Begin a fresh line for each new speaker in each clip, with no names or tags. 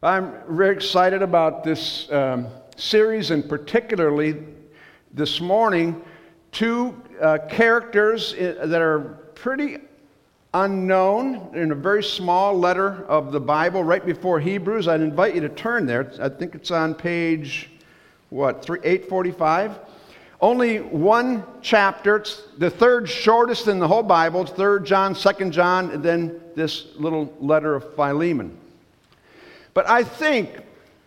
I'm very excited about this um, series, and particularly this morning, two uh, characters that are pretty unknown in a very small letter of the Bible right before Hebrews. I'd invite you to turn there. I think it's on page, what, 3, 845? Only one chapter. It's the third shortest in the whole Bible. It's 3rd John, 2nd John, and then this little letter of Philemon. But I think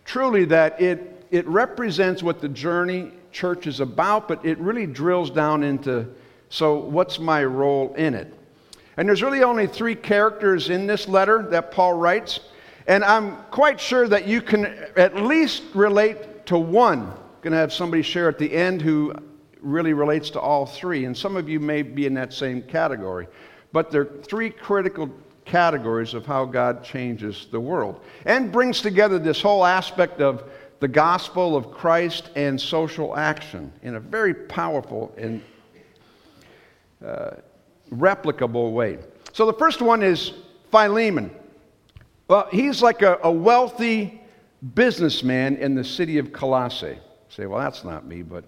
truly that it, it represents what the journey church is about, but it really drills down into so what's my role in it? And there's really only three characters in this letter that Paul writes, and I'm quite sure that you can at least relate to one. Going to have somebody share at the end who really relates to all three, and some of you may be in that same category. But there are three critical categories of how God changes the world and brings together this whole aspect of the gospel of Christ and social action in a very powerful and uh, replicable way. So the first one is Philemon. Well, he's like a, a wealthy businessman in the city of Colossae. You say, well, that's not me, but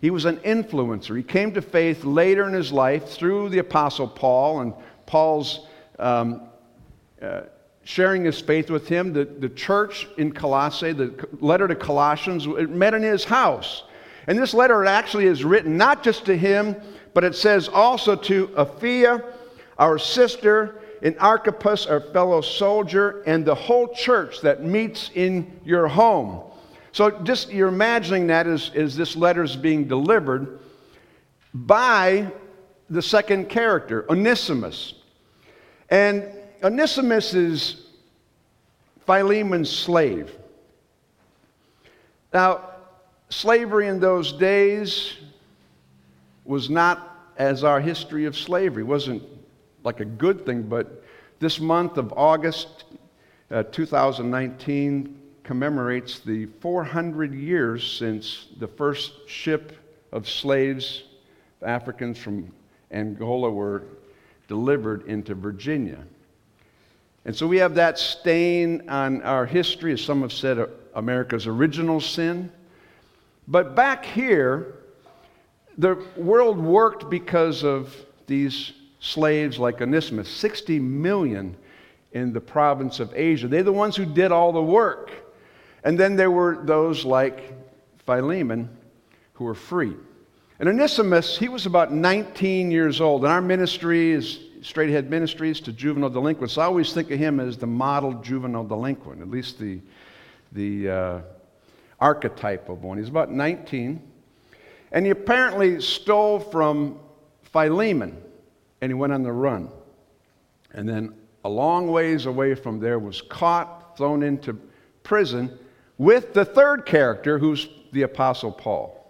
he was an influencer. He came to faith later in his life through the Apostle Paul and Paul's um, uh, sharing his faith with him. The, the church in Colossae, the letter to Colossians, it met in his house. And this letter actually is written not just to him, but it says also to Apphia, our sister, and Archippus, our fellow soldier, and the whole church that meets in your home. So just you're imagining that as, as this letter is being delivered by the second character, Onesimus. And Onesimus is Philemon's slave. Now, slavery in those days was not as our history of slavery. It wasn't like a good thing, but this month of August uh, 2019 commemorates the 400 years since the first ship of slaves, Africans from Angola, were delivered into Virginia. And so we have that stain on our history, as some have said, America's original sin. But back here, the world worked because of these slaves like Onesimus, 60 million in the province of Asia. They're the ones who did all the work. And then there were those like Philemon who were free. And Onesimus, he was about 19 years old. And our ministry is straight ahead ministries to juvenile delinquents. I always think of him as the model juvenile delinquent, at least the, the uh, archetype of one. He's about 19. And he apparently stole from Philemon and he went on the run. And then a long ways away from there was caught, thrown into prison with the third character who's the Apostle Paul.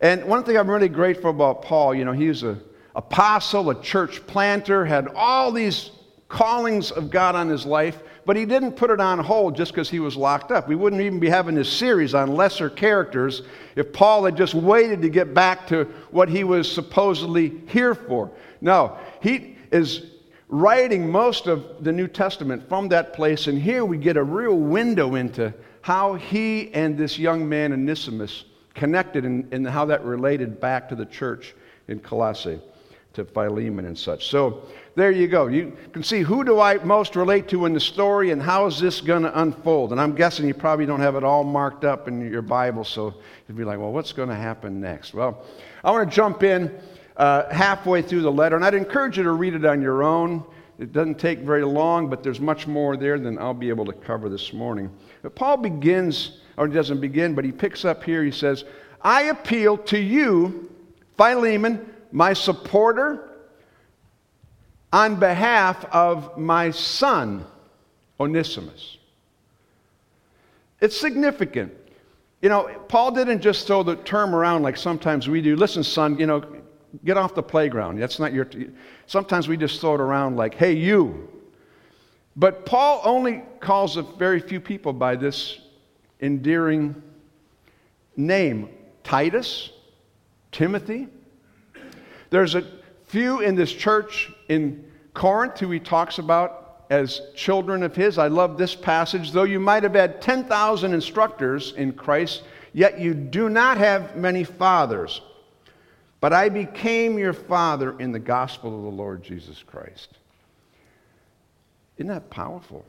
And one thing I'm really grateful about Paul, you know, he was an apostle, a church planter, had all these callings of God on his life, but he didn't put it on hold just because he was locked up. We wouldn't even be having this series on lesser characters if Paul had just waited to get back to what he was supposedly here for. No, he is writing most of the New Testament from that place, and here we get a real window into how he and this young man, Onesimus, connected and, and how that related back to the church in Colossae, to Philemon and such. So there you go. You can see who do I most relate to in the story and how is this going to unfold. And I'm guessing you probably don't have it all marked up in your Bible, so you'd be like, well, what's going to happen next? Well, I want to jump in uh, halfway through the letter, and I'd encourage you to read it on your own. It doesn't take very long, but there's much more there than I'll be able to cover this morning. But Paul begins or he doesn't begin, but he picks up here. He says, I appeal to you, Philemon, my supporter, on behalf of my son, Onesimus. It's significant. You know, Paul didn't just throw the term around like sometimes we do. Listen, son, you know, get off the playground. That's not your. T-. Sometimes we just throw it around like, hey, you. But Paul only calls a very few people by this endearing name Titus, Timothy. There's a few in this church in Corinth who he talks about as children of His. I love this passage. Though you might have had 10,000 instructors in Christ, yet you do not have many fathers. But I became your father in the gospel of the Lord Jesus Christ. Isn't that powerful?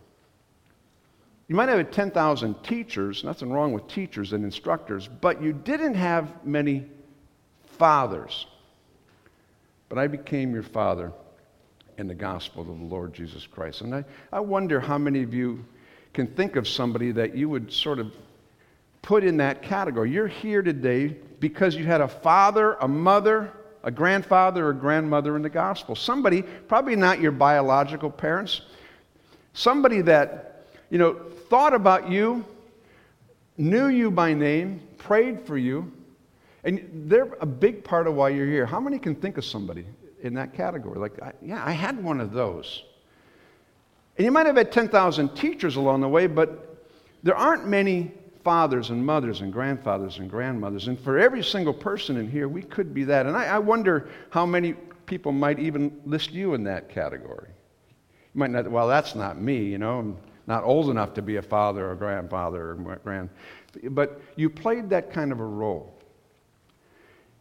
You might have had 10,000 teachers, nothing wrong with teachers and instructors, but you didn't have many fathers. But I became your father in the gospel of the Lord Jesus Christ. And I, I wonder how many of you can think of somebody that you would sort of put in that category. You're here today because you had a father, a mother, a grandfather, or a grandmother in the gospel. Somebody, probably not your biological parents, somebody that, you know, thought about you, knew you by name, prayed for you, and they're a big part of why you're here. How many can think of somebody in that category? Like, I, yeah, I had one of those. And you might have had 10,000 teachers along the way, but there aren't many fathers and mothers and grandfathers and grandmothers. And for every single person in here, we could be that. And I, I wonder how many people might even list you in that category. You might not, well, that's not me, you know. Not old enough to be a father or grandfather or grand. But you played that kind of a role.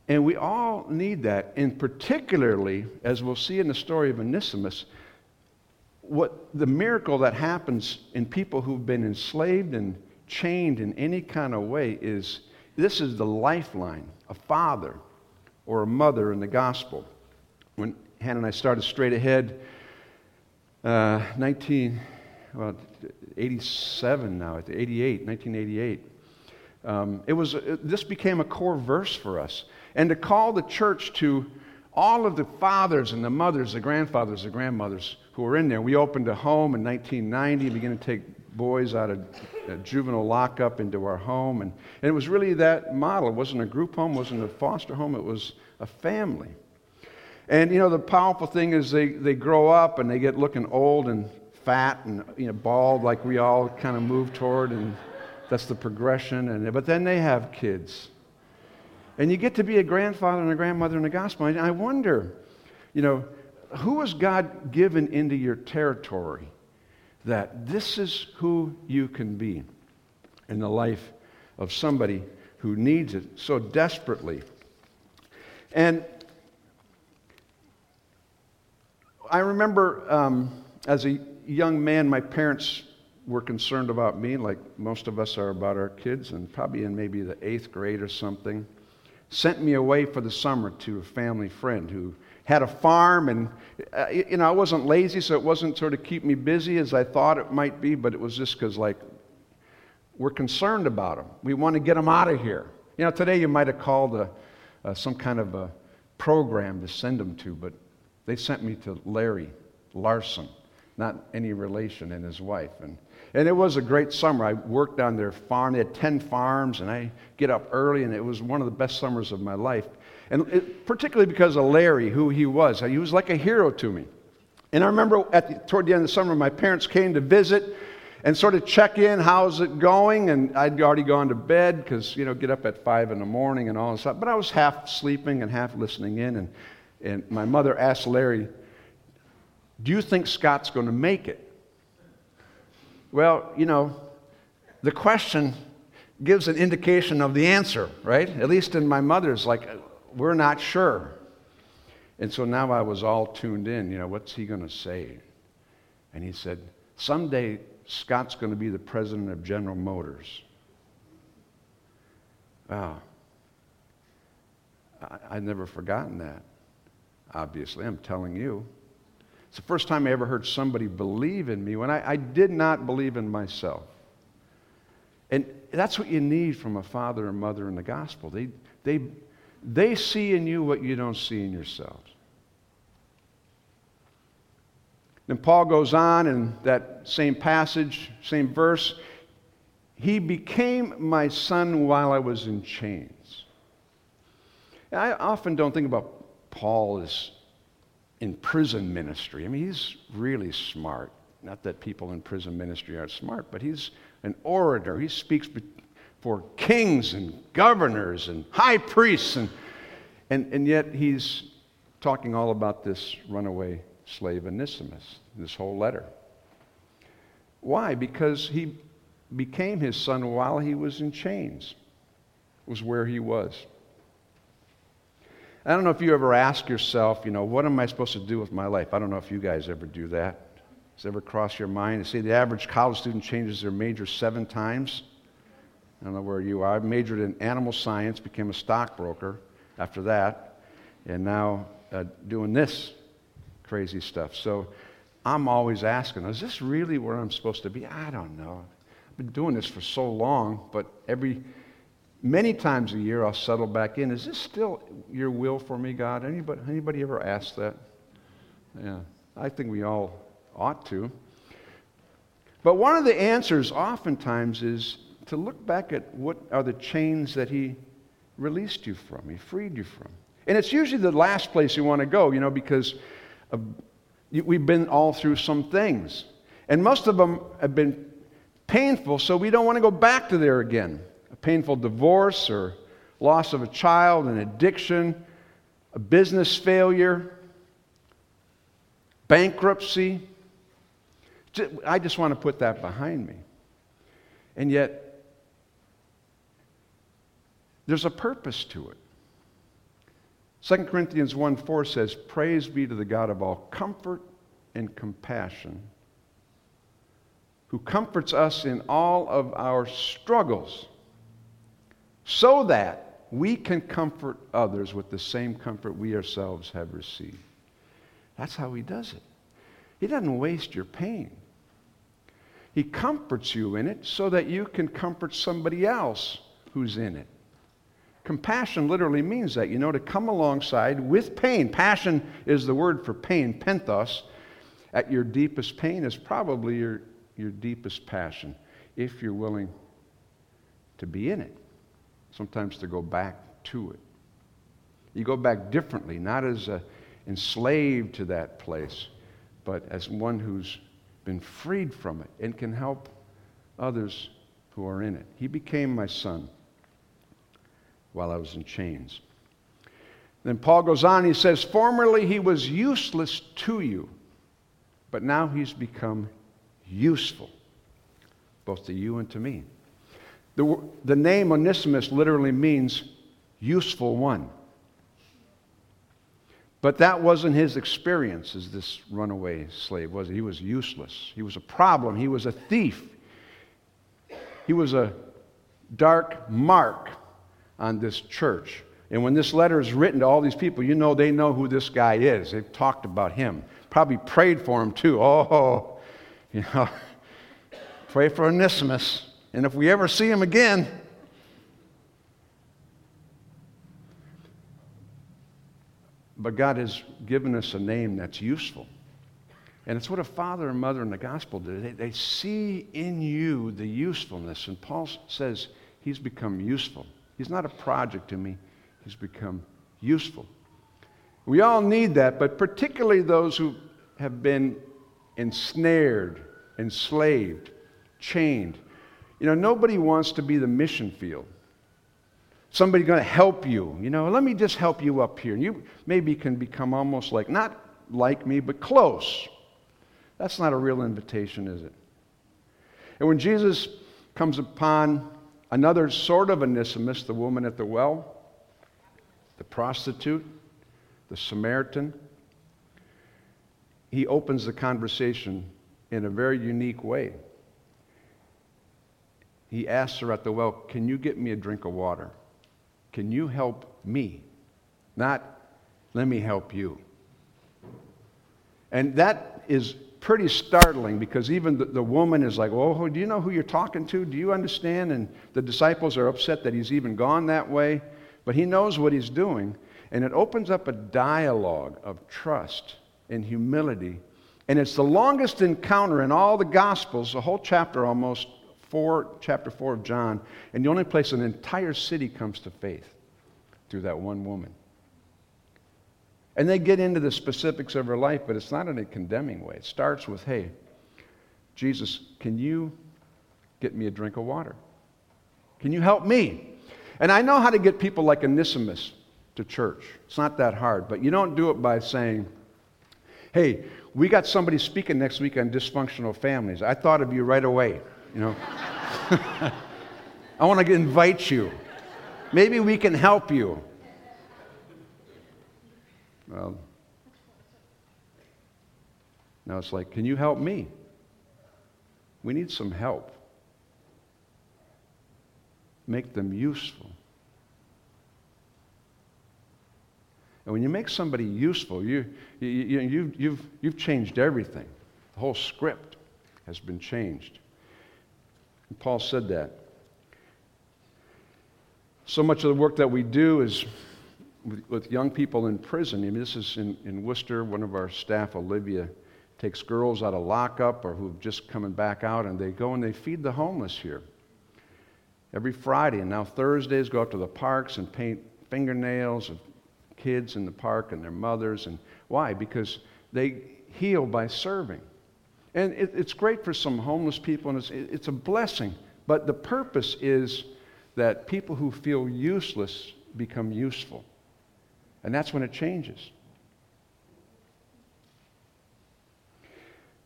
And we all need that, and particularly, as we'll see in the story of Onesimus, what the miracle that happens in people who've been enslaved and chained in any kind of way is this is the lifeline, a father or a mother in the gospel. When Hannah and I started straight ahead, uh, 19, well, 87 now, 88, 1988. Um, it was, it, this became a core verse for us and to call the church to all of the fathers and the mothers, the grandfathers, the grandmothers who were in there. We opened a home in 1990, and began to take boys out of juvenile lockup into our home. And, and it was really that model. It wasn't a group home, wasn't a foster home, it was a family. And you know, the powerful thing is they, they grow up and they get looking old and fat and you know, bald like we all kind of move toward, and that's the progression. And, but then they have kids and you get to be a grandfather and a grandmother in the gospel. And I wonder, you know, who has God given into your territory that this is who you can be in the life of somebody who needs it so desperately? And I remember um, as a young man, my parents were concerned about me, like most of us are about our kids, and probably in maybe the eighth grade or something sent me away for the summer to a family friend who had a farm and uh, you know i wasn't lazy so it wasn't sort of keep me busy as i thought it might be but it was just because like we're concerned about them we want to get them out of here. You know today you might have called a, some kind of a program to send them to but they sent me to larry larson not any relation and his wife and and it was a great summer. I worked on their farm. They had 10 farms, and I get up early, and it was one of the best summers of my life. And it, particularly because of Larry, who he was. He was like a hero to me. And I remember at the, toward the end of the summer, my parents came to visit and sort of check in, how's it going? And I'd already gone to bed because, you know, get up at 5 in the morning and all this stuff. But I was half sleeping and half listening in. And, and my mother asked Larry, Do you think Scott's going to make it? Well, you know, the question gives an indication of the answer, right? At least in my mother's, like, we're not sure. And so now I was all tuned in, you know, what's he going to say? And he said, someday Scott's going to be the president of General Motors. Wow. I, I've never forgotten that, obviously. I'm telling you. It's the first time I ever heard somebody believe in me when I, I did not believe in myself. And that's what you need from a father and mother in the gospel. They, they, they see in you what you don't see in yourselves. Then Paul goes on in that same passage, same verse. He became my son while I was in chains. I often don't think about Paul as in prison ministry. I mean, he's really smart. Not that people in prison ministry aren't smart, but he's an orator. He speaks for kings and governors and high priests, and, and, and yet he's talking all about this runaway slave Onesimus, this whole letter. Why? Because he became his son while he was in chains, was where he was. I don't know if you ever ask yourself, you know, what am I supposed to do with my life? I don't know if you guys ever do that. Does it ever cross your mind? You see, the average college student changes their major seven times. I don't know where you are. I majored in animal science, became a stockbroker after that, and now uh, doing this crazy stuff. So I'm always asking, is this really where I'm supposed to be? I don't know. I've been doing this for so long, but every many times a year I'll settle back in. Is this still your will for me, God? Anybody, anybody ever asked that? Yeah, I think we all ought to. But one of the answers oftentimes is to look back at what are the chains that He released you from, He freed you from. And it's usually the last place you want to go, you know, because of, we've been all through some things. And most of them have been painful, so we don't want to go back to there again painful divorce or loss of a child, an addiction, a business failure, bankruptcy. I just want to put that behind me. And yet, there's a purpose to it. 2 Corinthians 1 4 says, Praise be to the God of all comfort and compassion, who comforts us in all of our struggles so that we can comfort others with the same comfort we ourselves have received. That's how he does it. He doesn't waste your pain. He comforts you in it so that you can comfort somebody else who's in it. Compassion literally means that, you know, to come alongside with pain. Passion is the word for pain, penthos. At your deepest pain is probably your, your deepest passion, if you're willing to be in it sometimes to go back to it. You go back differently, not as a enslaved to that place, but as one who's been freed from it and can help others who are in it. He became my son while I was in chains. Then Paul goes on, he says, Formerly he was useless to you, but now he's become useful, both to you and to me. The, the name Onesimus literally means useful one. But that wasn't his experience as this runaway slave, was it? He was useless. He was a problem. He was a thief. He was a dark mark on this church. And when this letter is written to all these people, you know they know who this guy is. They've talked about him. Probably prayed for him too. Oh, you know, pray for Onesimus. And if we ever see him again, but God has given us a name that's useful. And it's what a father and mother in the gospel do. They, they see in you the usefulness. And Paul says he's become useful. He's not a project to me, he's become useful. We all need that, but particularly those who have been ensnared, enslaved, chained. You know, nobody wants to be the mission field. Somebody going to help you. You know, let me just help you up here. And you maybe can become almost like, not like me, but close. That's not a real invitation, is it? And when Jesus comes upon another sort of Onesimus, the woman at the well, the prostitute, the Samaritan, he opens the conversation in a very unique way he asks her at the well, Can you get me a drink of water? Can you help me? Not, let me help you. And that is pretty startling because even the, the, woman is like, Oh, do you know who you're talking to? Do you understand? And the disciples are upset that he's even gone that way. But he knows what he's doing. And it opens up a dialogue of trust and humility. And it's the longest encounter in all the Gospels, the whole chapter almost 4, chapter 4 of John, and the only place an entire city comes to faith through that one woman. And they get into the specifics of her life, but it's not in a condemning way. It starts with, hey, Jesus, can you get me a drink of water? Can you help me? And I know how to get people like Onesimus to church. It's not that hard, but you don't do it by saying, hey, we got somebody speaking next week on dysfunctional families. I thought of you right away, you know. I want to invite you. Maybe we can help you. Well, now it's like, can you help me? We need some help. Make them useful. And when you make somebody useful, you, you, you, you've, you've, you've changed everything. The whole script has been changed. Paul said that. So much of the work that we do is with, with young people in prison. I mean, this is in, in Worcester. One of our staff, Olivia, takes girls out of lockup or who've just coming back out, and they go and they feed the homeless here every Friday. And now Thursdays go out to the parks and paint fingernails of kids in the park and their mothers. And why? Because they heal by serving. And it, it's great for some homeless people, and it's, it, it's a blessing. But the purpose is that people who feel useless become useful. And that's when it changes.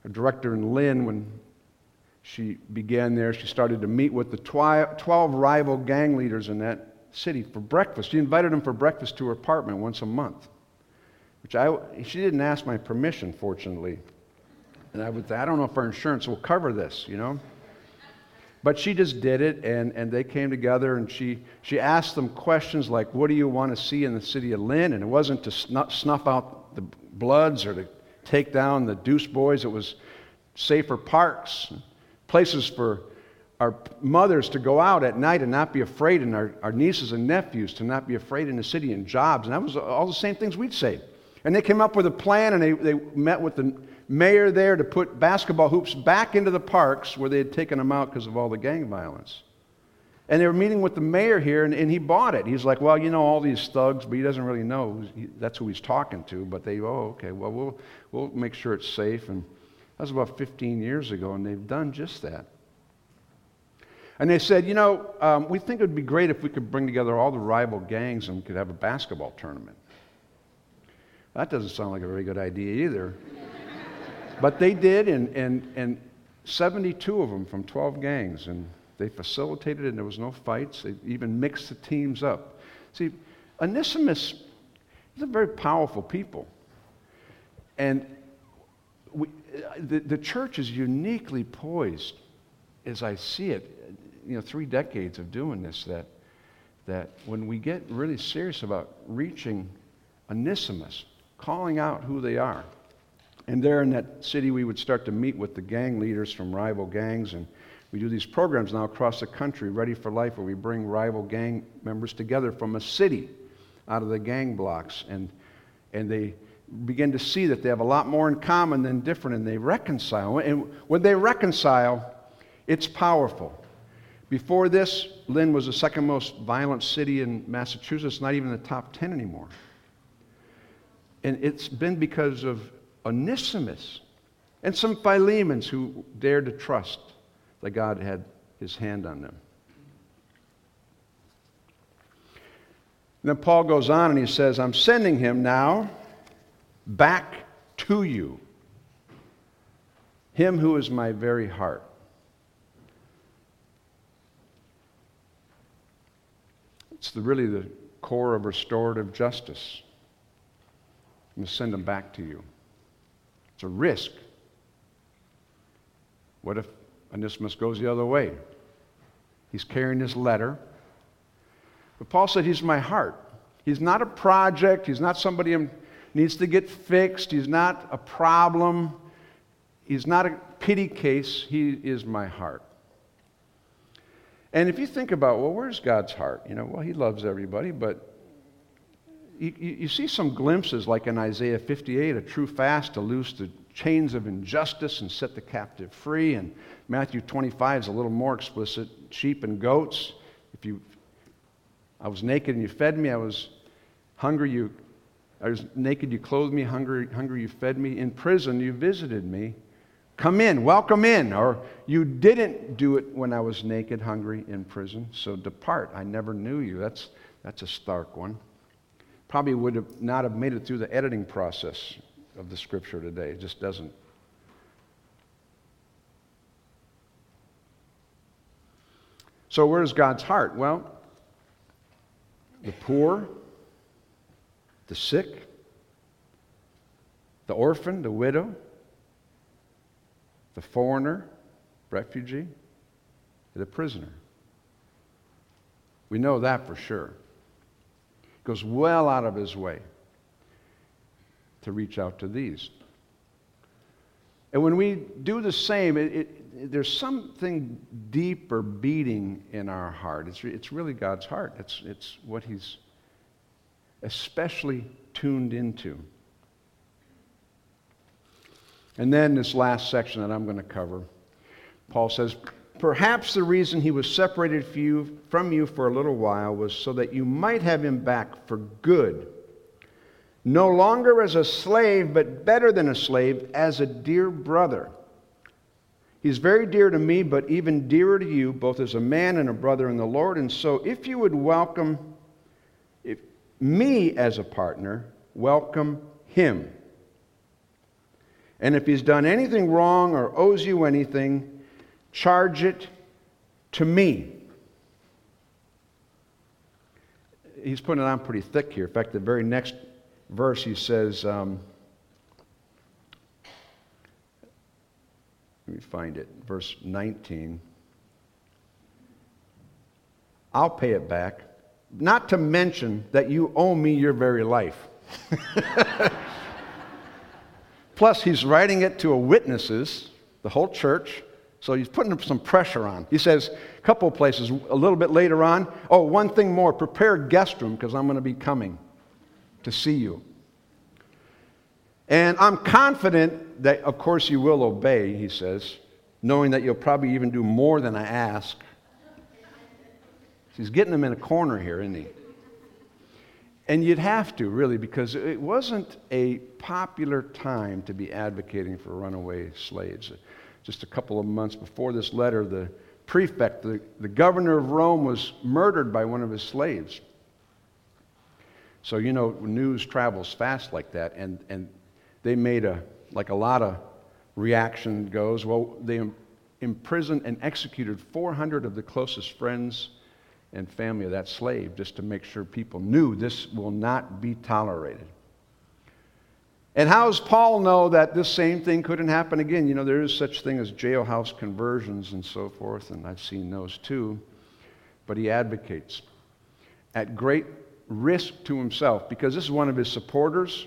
A director in Lynn, when she began there, she started to meet with the 12 rival gang leaders in that city for breakfast. She invited them for breakfast to her apartment once a month, which I, she didn't ask my permission, fortunately. And I would, say, I don't know if our insurance will cover this, you know. But she just did it, and, and they came together, and she, she asked them questions like, What do you want to see in the city of Lynn? And it wasn't to snuff, out the bloods or to take down the deuce boys, it was safer parks, places for our mothers to go out at night and not be afraid, and our, our nieces and nephews to not be afraid in the city and jobs. And that was all the same things we'd say. And they came up with a plan, and they, they met with the mayor there to put basketball hoops back into the parks where they had taken them out because of all the gang violence. And they were meeting with the mayor here, and, and he bought it. He's like, Well, you know, all these thugs, but he doesn't really know. He, that's who he's talking to. But they, oh, okay, well, we'll, we'll make sure it's safe. And that was about 15 years ago, and they've done just that. And they said, You know, um, we think it would be great if we could bring together all the rival gangs and we could have a basketball tournament. That doesn't sound like a very good idea either. But they did, and, and, and 72 of them from 12 gangs, and they facilitated and there was no fights. They even mixed the teams up. See, Onesimus is a very powerful people. And we, the, the church is uniquely poised, as I see it, you know, three decades of doing this, that, that when we get really serious about reaching Onesimus, calling out who they are, and there in that city, we would start to meet with the gang leaders from rival gangs. And we do these programs now across the country, Ready for Life, where we bring rival gang members together from a city out of the gang blocks. And, and they begin to see that they have a lot more in common than different, and they reconcile. And when they reconcile, it's powerful. Before this, Lynn was the second most violent city in Massachusetts, not even in the top 10 anymore. And it's been because of Onesimus, and some Philemons who dared to trust that God had his hand on them. And then Paul goes on and he says, I'm sending him now back to you, him who is my very heart. It's the, really the core of restorative justice. I'm going to send him back to you. It's a risk. What if Onesimus goes the other way? He's carrying this letter. But Paul said, He's my heart. He's not a project. He's not somebody who needs to get fixed. He's not a problem. He's not a pity case. He is my heart. And if you think about, well, where's God's heart? You know, well, He loves everybody, but you, you, see some glimpses, like in Isaiah 58, a true fast to loose the chains of injustice and set the captive free. And Matthew 25 is a little more explicit sheep and goats. If you, I was naked and you fed me, I was hungry, you, I was naked, you clothed me, hungry, hungry, you fed me. In prison, you visited me. Come in, welcome in. Or you didn't do it when I was naked, hungry, in prison, so depart. I never knew you. That's, that's a stark one probably would have not have made it through the editing process of the scripture today. It just doesn't. So, where's God's heart? Well, the poor, the sick, the orphan, the widow, the foreigner, refugee, the prisoner. We know that for sure. Goes well out of his way to reach out to these. And when we do the same, it, it, there's something deeper beating in our heart. It's, it's really God's heart. It's, it's what He's especially tuned into. And then this last section that I'm going to cover, Paul says, Perhaps the reason he was separated from you for a little while was so that you might have him back for good. No longer as a slave, but better than a slave, as a dear brother. He's very dear to me, but even dearer to you, both as a man and a brother in the Lord. And so, if you would welcome if, me as a partner, welcome him. And if he's done anything wrong or owes you anything, charge it to me. He's putting it on pretty thick here. In fact, the very next verse he says, um, let me find it, verse 19. I'll pay it back, not to mention that you owe me your very life. Plus, he's writing it to a witnesses, the whole church, so he's putting some pressure on. He says, a couple places, a little bit later on, oh, one thing more, prepare guest room because I'm going to be coming to see you. And I'm confident that, of course, you will obey, he says, knowing that you'll probably even do more than I ask. He's getting them in a corner here, isn't he? And you'd have to, really, because it wasn't a popular time to be advocating for runaway slaves just a couple of months before this letter, the prefect, the, the governor of Rome, was murdered by one of his slaves. So, you know, news travels fast like that. And, and they made a, like a lot of reaction goes, well, they imprisoned and executed 400 of the closest friends and family of that slave just to make sure people knew this will not be tolerated. And how does Paul know that this same thing couldn't happen again? You know, there is such thing as jailhouse conversions and so forth, and I've seen those too. But he advocates at great risk to himself because this is one of his supporters.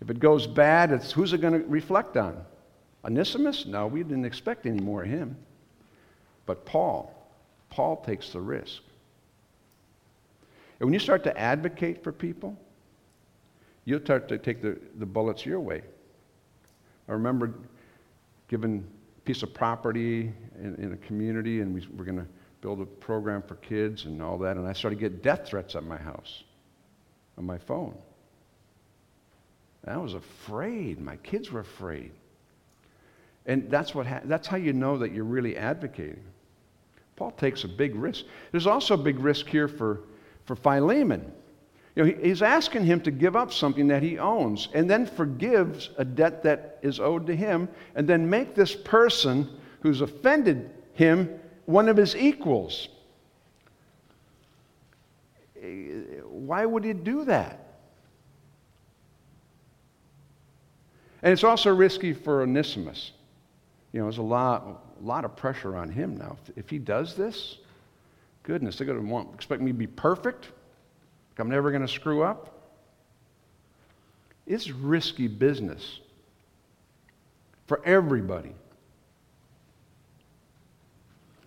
If it goes bad, it's, who's it going to reflect on? Onesimus? No, we didn't expect any more of him. But Paul, Paul takes the risk. And when you start to advocate for people, you'll start to take the, the bullets your way. I remember giving a piece of property in, in a community, and we were going to build a program for kids and all that, and I started to get death threats at my house on my phone. And I was afraid. My kids were afraid. And that's, what ha- that's how you know that you're really advocating. Paul takes a big risk. There's also a big risk here for, for Philemon. You know, he's asking him to give up something that he owns and then forgives a debt that is owed to him and then make this person who's offended him one of his equals. Why would he do that? And it's also risky for Onesimus. You know, there's a lot, a lot of pressure on him now. If he does this, goodness, they're going to want, expect me to be perfect. I'm never going to screw up. It's risky business for everybody.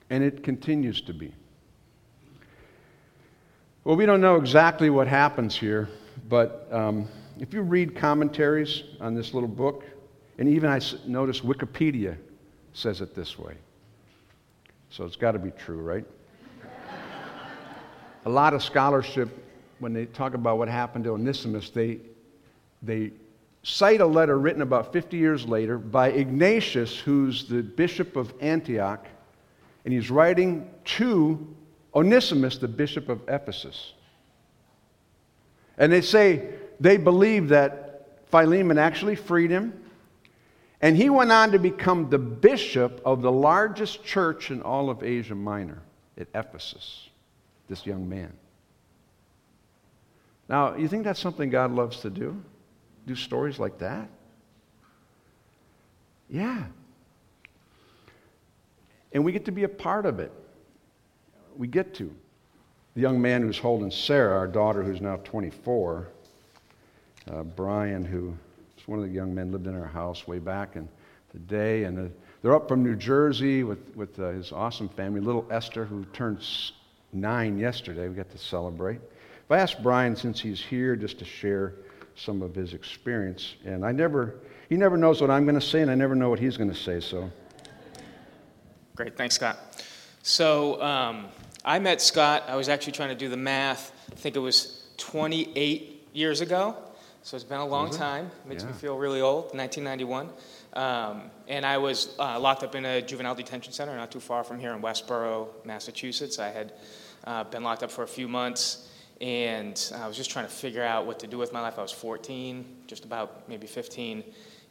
And it continues to be. Well, we don't know exactly what happens here, but um, if you read commentaries on this little book, and even I notice Wikipedia says it this way. So it's got to be true, right? A lot of scholarship when they talk about what happened to Onesimus, they, they cite a letter written about 50 years later by Ignatius, who's the bishop of Antioch, and he's writing to Onesimus, the bishop of Ephesus. And they say they believe that Philemon actually freed him. And he went on to become the bishop of the largest church in all of Asia Minor at Ephesus, this young man. Now, you think that's something God loves to do? Do stories like that? Yeah. And we get to be a part of it. We get to. The young man who's holding Sarah, our daughter who's now 24, uh, Brian, who was one of the young men, lived in our house way back in the day. And uh, they're up from New Jersey with, with uh, his awesome family. Little Esther, who turned nine yesterday, we got to celebrate. I asked Brian, since he's here, just to share some of his experience, and I never, he never knows what I'm going to say, and I never know what he's going to say, so.
Great, thanks, Scott. So um, I met Scott, I was actually trying to do the math, I think it was 28 years ago. So it's been a long time. Makes yeah. me feel really old. 1991. Um, and I was uh, locked up in a juvenile detention center not too far from here in Westborough, Massachusetts. I had uh, been locked up for a few months, and I was just trying to figure out what to do with my life. I was 14, just about maybe 15,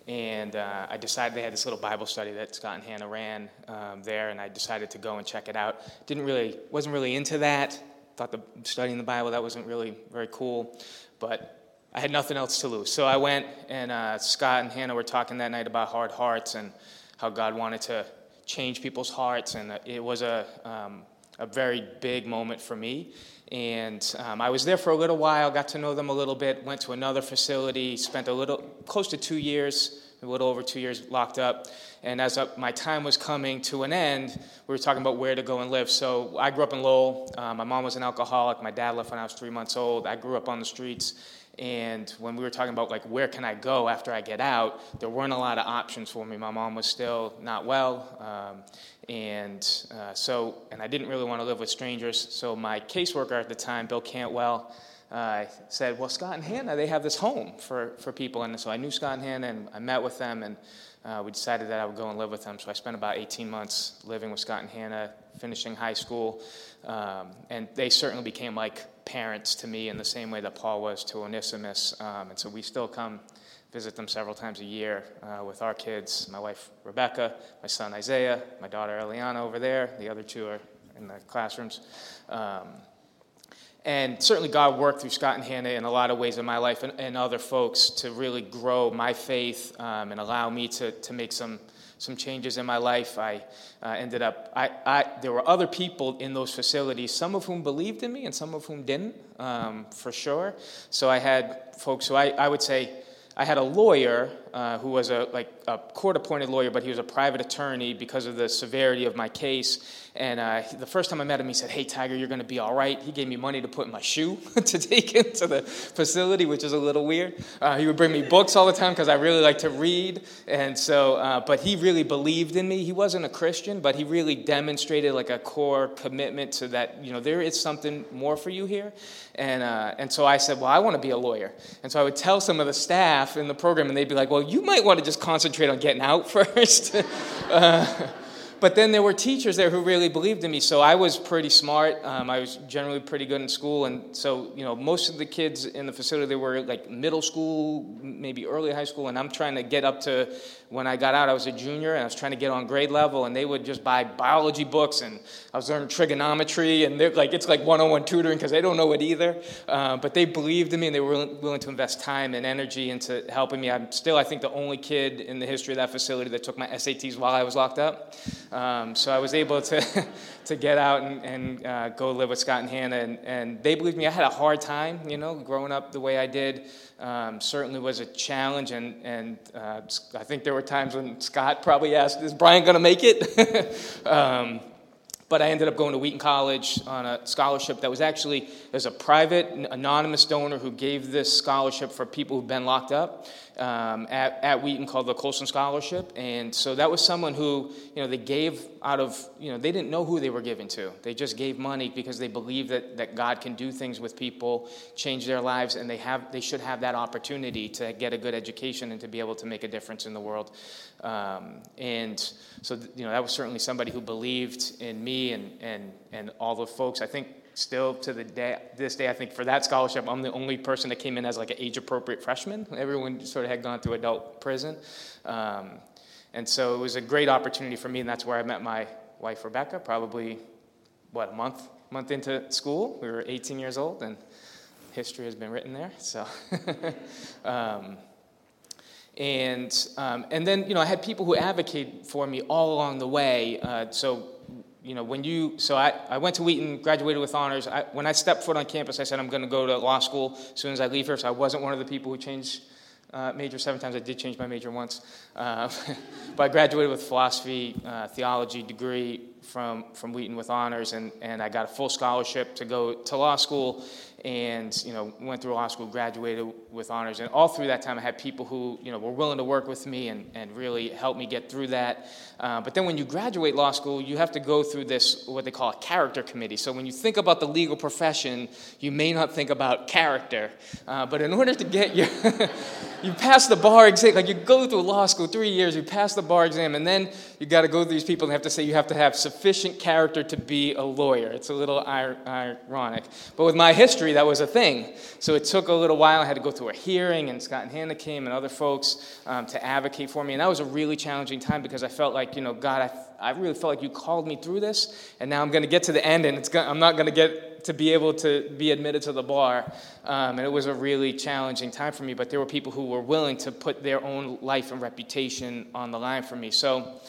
and uh, I decided they had this little Bible study that Scott and Hannah ran um, there, and I decided to go and check it out. Didn't really, wasn't really into that. Thought the studying the Bible that wasn't really very cool, but I had nothing else to lose. So I went, and uh, Scott and Hannah were talking that night about hard hearts and how God wanted to change people's hearts. And it was a, um, a very big moment for me. And um, I was there for a little while, got to know them a little bit, went to another facility, spent a little, close to two years, a little over two years locked up. And as my time was coming to an end, we were talking about where to go and live. So I grew up in Lowell. Uh, my mom was an alcoholic. My dad left when I was three months old. I grew up on the streets. And when we were talking about like where can I go after I get out, there weren't a lot of options for me. My mom was still not well, um, and uh, so and I didn't really want to live with strangers. So my caseworker at the time, Bill Cantwell, uh, said, "Well, Scott and Hannah, they have this home for for people." And so I knew Scott and Hannah, and I met with them, and uh, we decided that I would go and live with them. So I spent about 18 months living with Scott and Hannah, finishing high school, um, and they certainly became like parents to me in the same way that Paul was to Onesimus. Um, and so we still come visit them several times a year uh, with our kids my wife Rebecca, my son Isaiah, my daughter Eliana over there. The other two are in the classrooms. Um, and certainly, God worked through Scott and Hannah in a lot of ways in my life and, and other folks to really grow my faith um, and allow me to, to make some some changes in my life. I uh, ended up, I, I, there were other people in those facilities, some of whom believed in me and some of whom didn't, um, for sure. So I had folks who I, I would say, I had a lawyer uh, who was a like a court-appointed lawyer, but he was a private attorney because of the severity of my case. And uh, the first time I met him, he said, "Hey, Tiger, you're going to be all right." He gave me money to put in my shoe to take into the facility, which is a little weird. Uh, he would bring me books all the time because I really like to read, and so. Uh, but he really believed in me. He wasn't a Christian, but he really demonstrated like a core commitment to that. You know, there is something more for you here, and uh, and so I said, "Well, I want to be a lawyer." And so I would tell some of the staff in the program, and they'd be like, "Well, you might want to just concentrate on getting out first. uh, but then there were teachers there who really believed in me. So I was pretty smart. Um, I was generally pretty good in school. And so, you know, most of the kids in the facility, they were like middle school, maybe early high school. And I'm trying to get up to when I got out, I was a junior and I was trying to get on grade level. And they would just buy biology books. And I was learning trigonometry. And they're like, it's like one on one tutoring because they don't know it either. Uh, but they believed in me and they were willing to invest time and energy into helping me. I'm still, I think, the only kid in the history of that facility that took my SATs while I was locked up. Um, so I was able to, to get out and, and uh, go live with Scott and Hannah, and, and they believed me. I had a hard time, you know, growing up the way I did. Um, certainly was a challenge, and, and uh, I think there were times when Scott probably asked, Is Brian going to make it? um, but I ended up going to Wheaton College on a scholarship that was actually there's a private anonymous donor who gave this scholarship for people who've been locked up um, at, at Wheaton called the Colson Scholarship. And so that was someone who, you know, they gave out of, you know, they didn't know who they were giving to. They just gave money because they believe that, that God can do things with people, change their lives, and they, have, they should have that opportunity to get a good education and to be able to make a difference in the world. Um, and so, you know, that was certainly somebody who believed in me and, and, and all the folks. I think still to the day, this day, I think for that scholarship, I'm the only person that came in as like an age appropriate freshman. Everyone sort of had gone through adult prison. Um, and so it was a great opportunity for me, and that's where I met my wife, Rebecca, probably, what, a month, month into school. We were 18 years old, and history has been written there. So, um, and, um, and then, you know, I had people who advocated for me all along the way. Uh, so, you know, when you, so I, I went to Wheaton, graduated with honors. I, when I stepped foot on campus, I said, I'm going to go to law school as soon as I leave here. So I wasn't one of the people who changed uh, major seven times. I did change my major once. Uh, but I graduated with philosophy, uh, theology degree from, from Wheaton with honors, and, and I got a full scholarship to go to law school and you know went through law school graduated with honors. And all through that time i had people who you know were willing to work with me and, and really help me get through that. Uh, but then when you graduate law school you have to go through this what they call a character committee. So when you think about the legal profession you may not think about character. Uh, but in order to get your you pass the bar exam like you go through law school three years you pass the bar exam and then you got to go to these people and have to say you have to have sufficient character to be a lawyer it's a little ir- ironic but with my history that was a thing. So it took a little while. I had to go through a hearing, and Scott and Hannah came and other folks um, to advocate for me. And that was a really challenging time because I felt like, you know, God, I, I really felt like you called me through this, and now I'm going to get to the end, and it's I'm not going to get to be able to be admitted to the bar. Um, and it was a really challenging time for me, but there were people who were willing to put their own life and reputation on the line for me. So,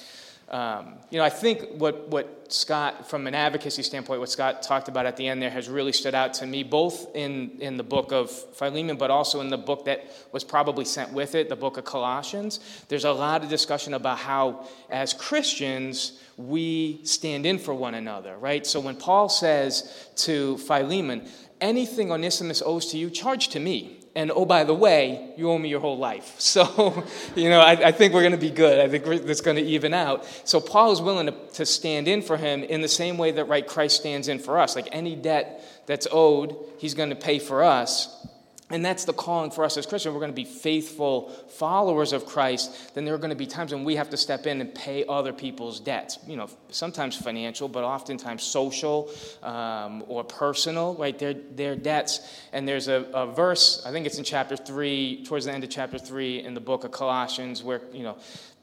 um, you know, I think what, what Scott, from an advocacy standpoint, what Scott talked about at the end there has really stood out to me, both in, in the book of Philemon, but also in the book that was probably sent with it, the book of Colossians. There's a lot of discussion about how, as Christians, we stand in for one another, right? So when Paul says to Philemon, anything Onesimus owes to you, charge to me and oh, by the way, you owe me your whole life. So, you know, I, I think we're going to be good. I think it's going to even out. So, Paul is willing to, to stand in for him in the same way that, right, Christ stands in for us. Like any debt that's owed, he's going to pay for us. And that's the calling for us as Christians. We're going to be faithful followers of Christ. Then there are going to be times when we have to step in and pay other people's debts. You know, sometimes financial, but oftentimes social um, or personal, right? Their, their debts. And there's a, a verse, I think it's in chapter 3, towards the end of chapter 3 in the book of Colossians, where, you know,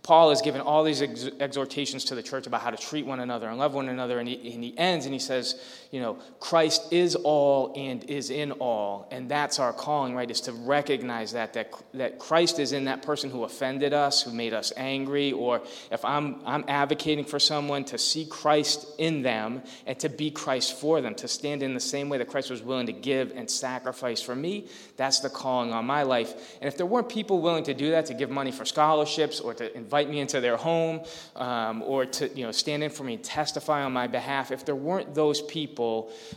Paul is given all these ex- exhortations to the church about how to treat one another and love one another. And he, and he ends and he says, you know, Christ is all and is in all. And that's our calling, right? Is to recognize that, that, that Christ is in that person who offended us, who made us angry. Or if I'm, I'm advocating for someone to see Christ in them and to be Christ for them, to stand in the same way that Christ was willing to give and sacrifice for me, that's the calling on my life. And if there weren't people willing to do that, to give money for scholarships or to invite me into their home um, or to you know, stand in for me and testify on my behalf, if there weren't those people,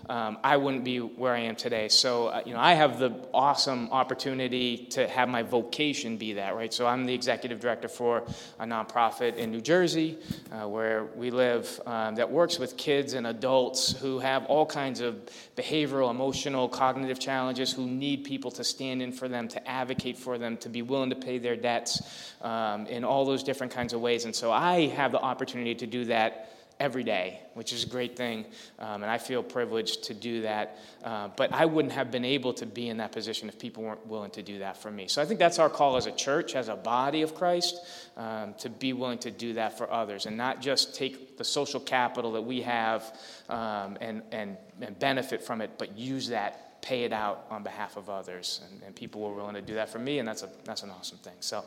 um, I wouldn't be where I am today. So, uh, you know, I have the awesome opportunity to have my vocation be that, right? So I'm the executive director for a nonprofit in New Jersey uh, where we live um, that works with kids and adults who have all kinds of behavioral, emotional, cognitive challenges who need people to stand in for them, to advocate for them, to be willing to pay their debts um, in all those different kinds of ways. And so I have the opportunity to do that every day, which is a great thing, um, and I feel privileged to do that. Uh, but I wouldn't have been able to be in that position if people weren't willing to do that for me. So I think that's our call as a church, as a body of Christ, um, to be willing to do that for others and not just take the social capital that we have um, and, and, and benefit from it, but use that pay it out on behalf of others. And, and, people were willing to do that for me, and that's, a, that's an awesome thing. So,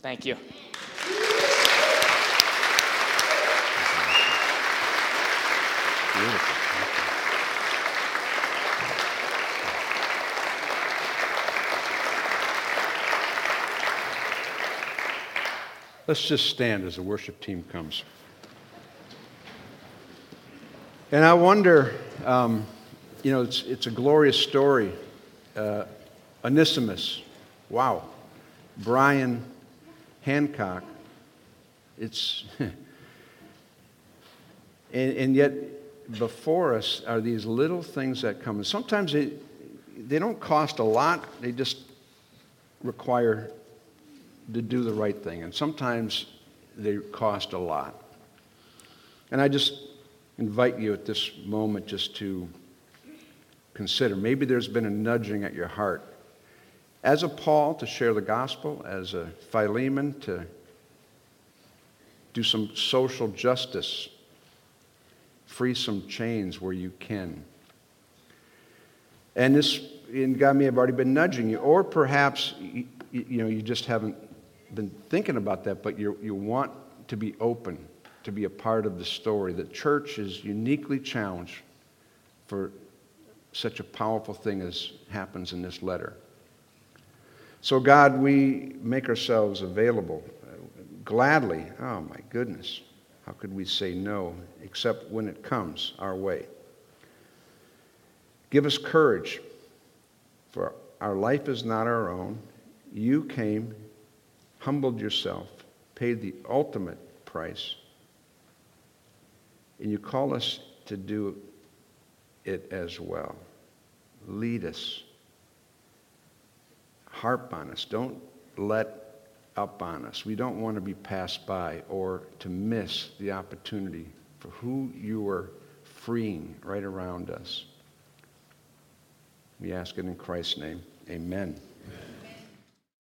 thank you.
Beautiful. Let's just stand as the worship team comes. And I wonder, um, you know, it's, it's a glorious story. Uh, Onesimus, wow. Brian Hancock, it's, and, and yet before us are these little things that come. And sometimes they, they don't cost a lot, they just require to do the right thing. And sometimes they cost a lot. And I just invite you at this moment just to consider. Maybe there's been a nudging at your heart. As a Paul to share the gospel, as a Philemon to do some social justice, free some chains where you can. And this, and God may have already been nudging you, or perhaps you, you know you just haven't been thinking about that, but you you want to be open, to be a part of the story. The church is uniquely challenged for such a powerful thing as happens in this letter. So, God, we make ourselves available gladly. Oh, my goodness. How could we say no except when it comes our way? Give us courage, for our life is not our own. You came, humbled yourself, paid the ultimate price, and you call us to do it as well. Lead us. Harp on us. Don't let up on us. We don't want to be passed by or to miss the opportunity for who you are freeing right around us. We ask it in Christ's name. Amen.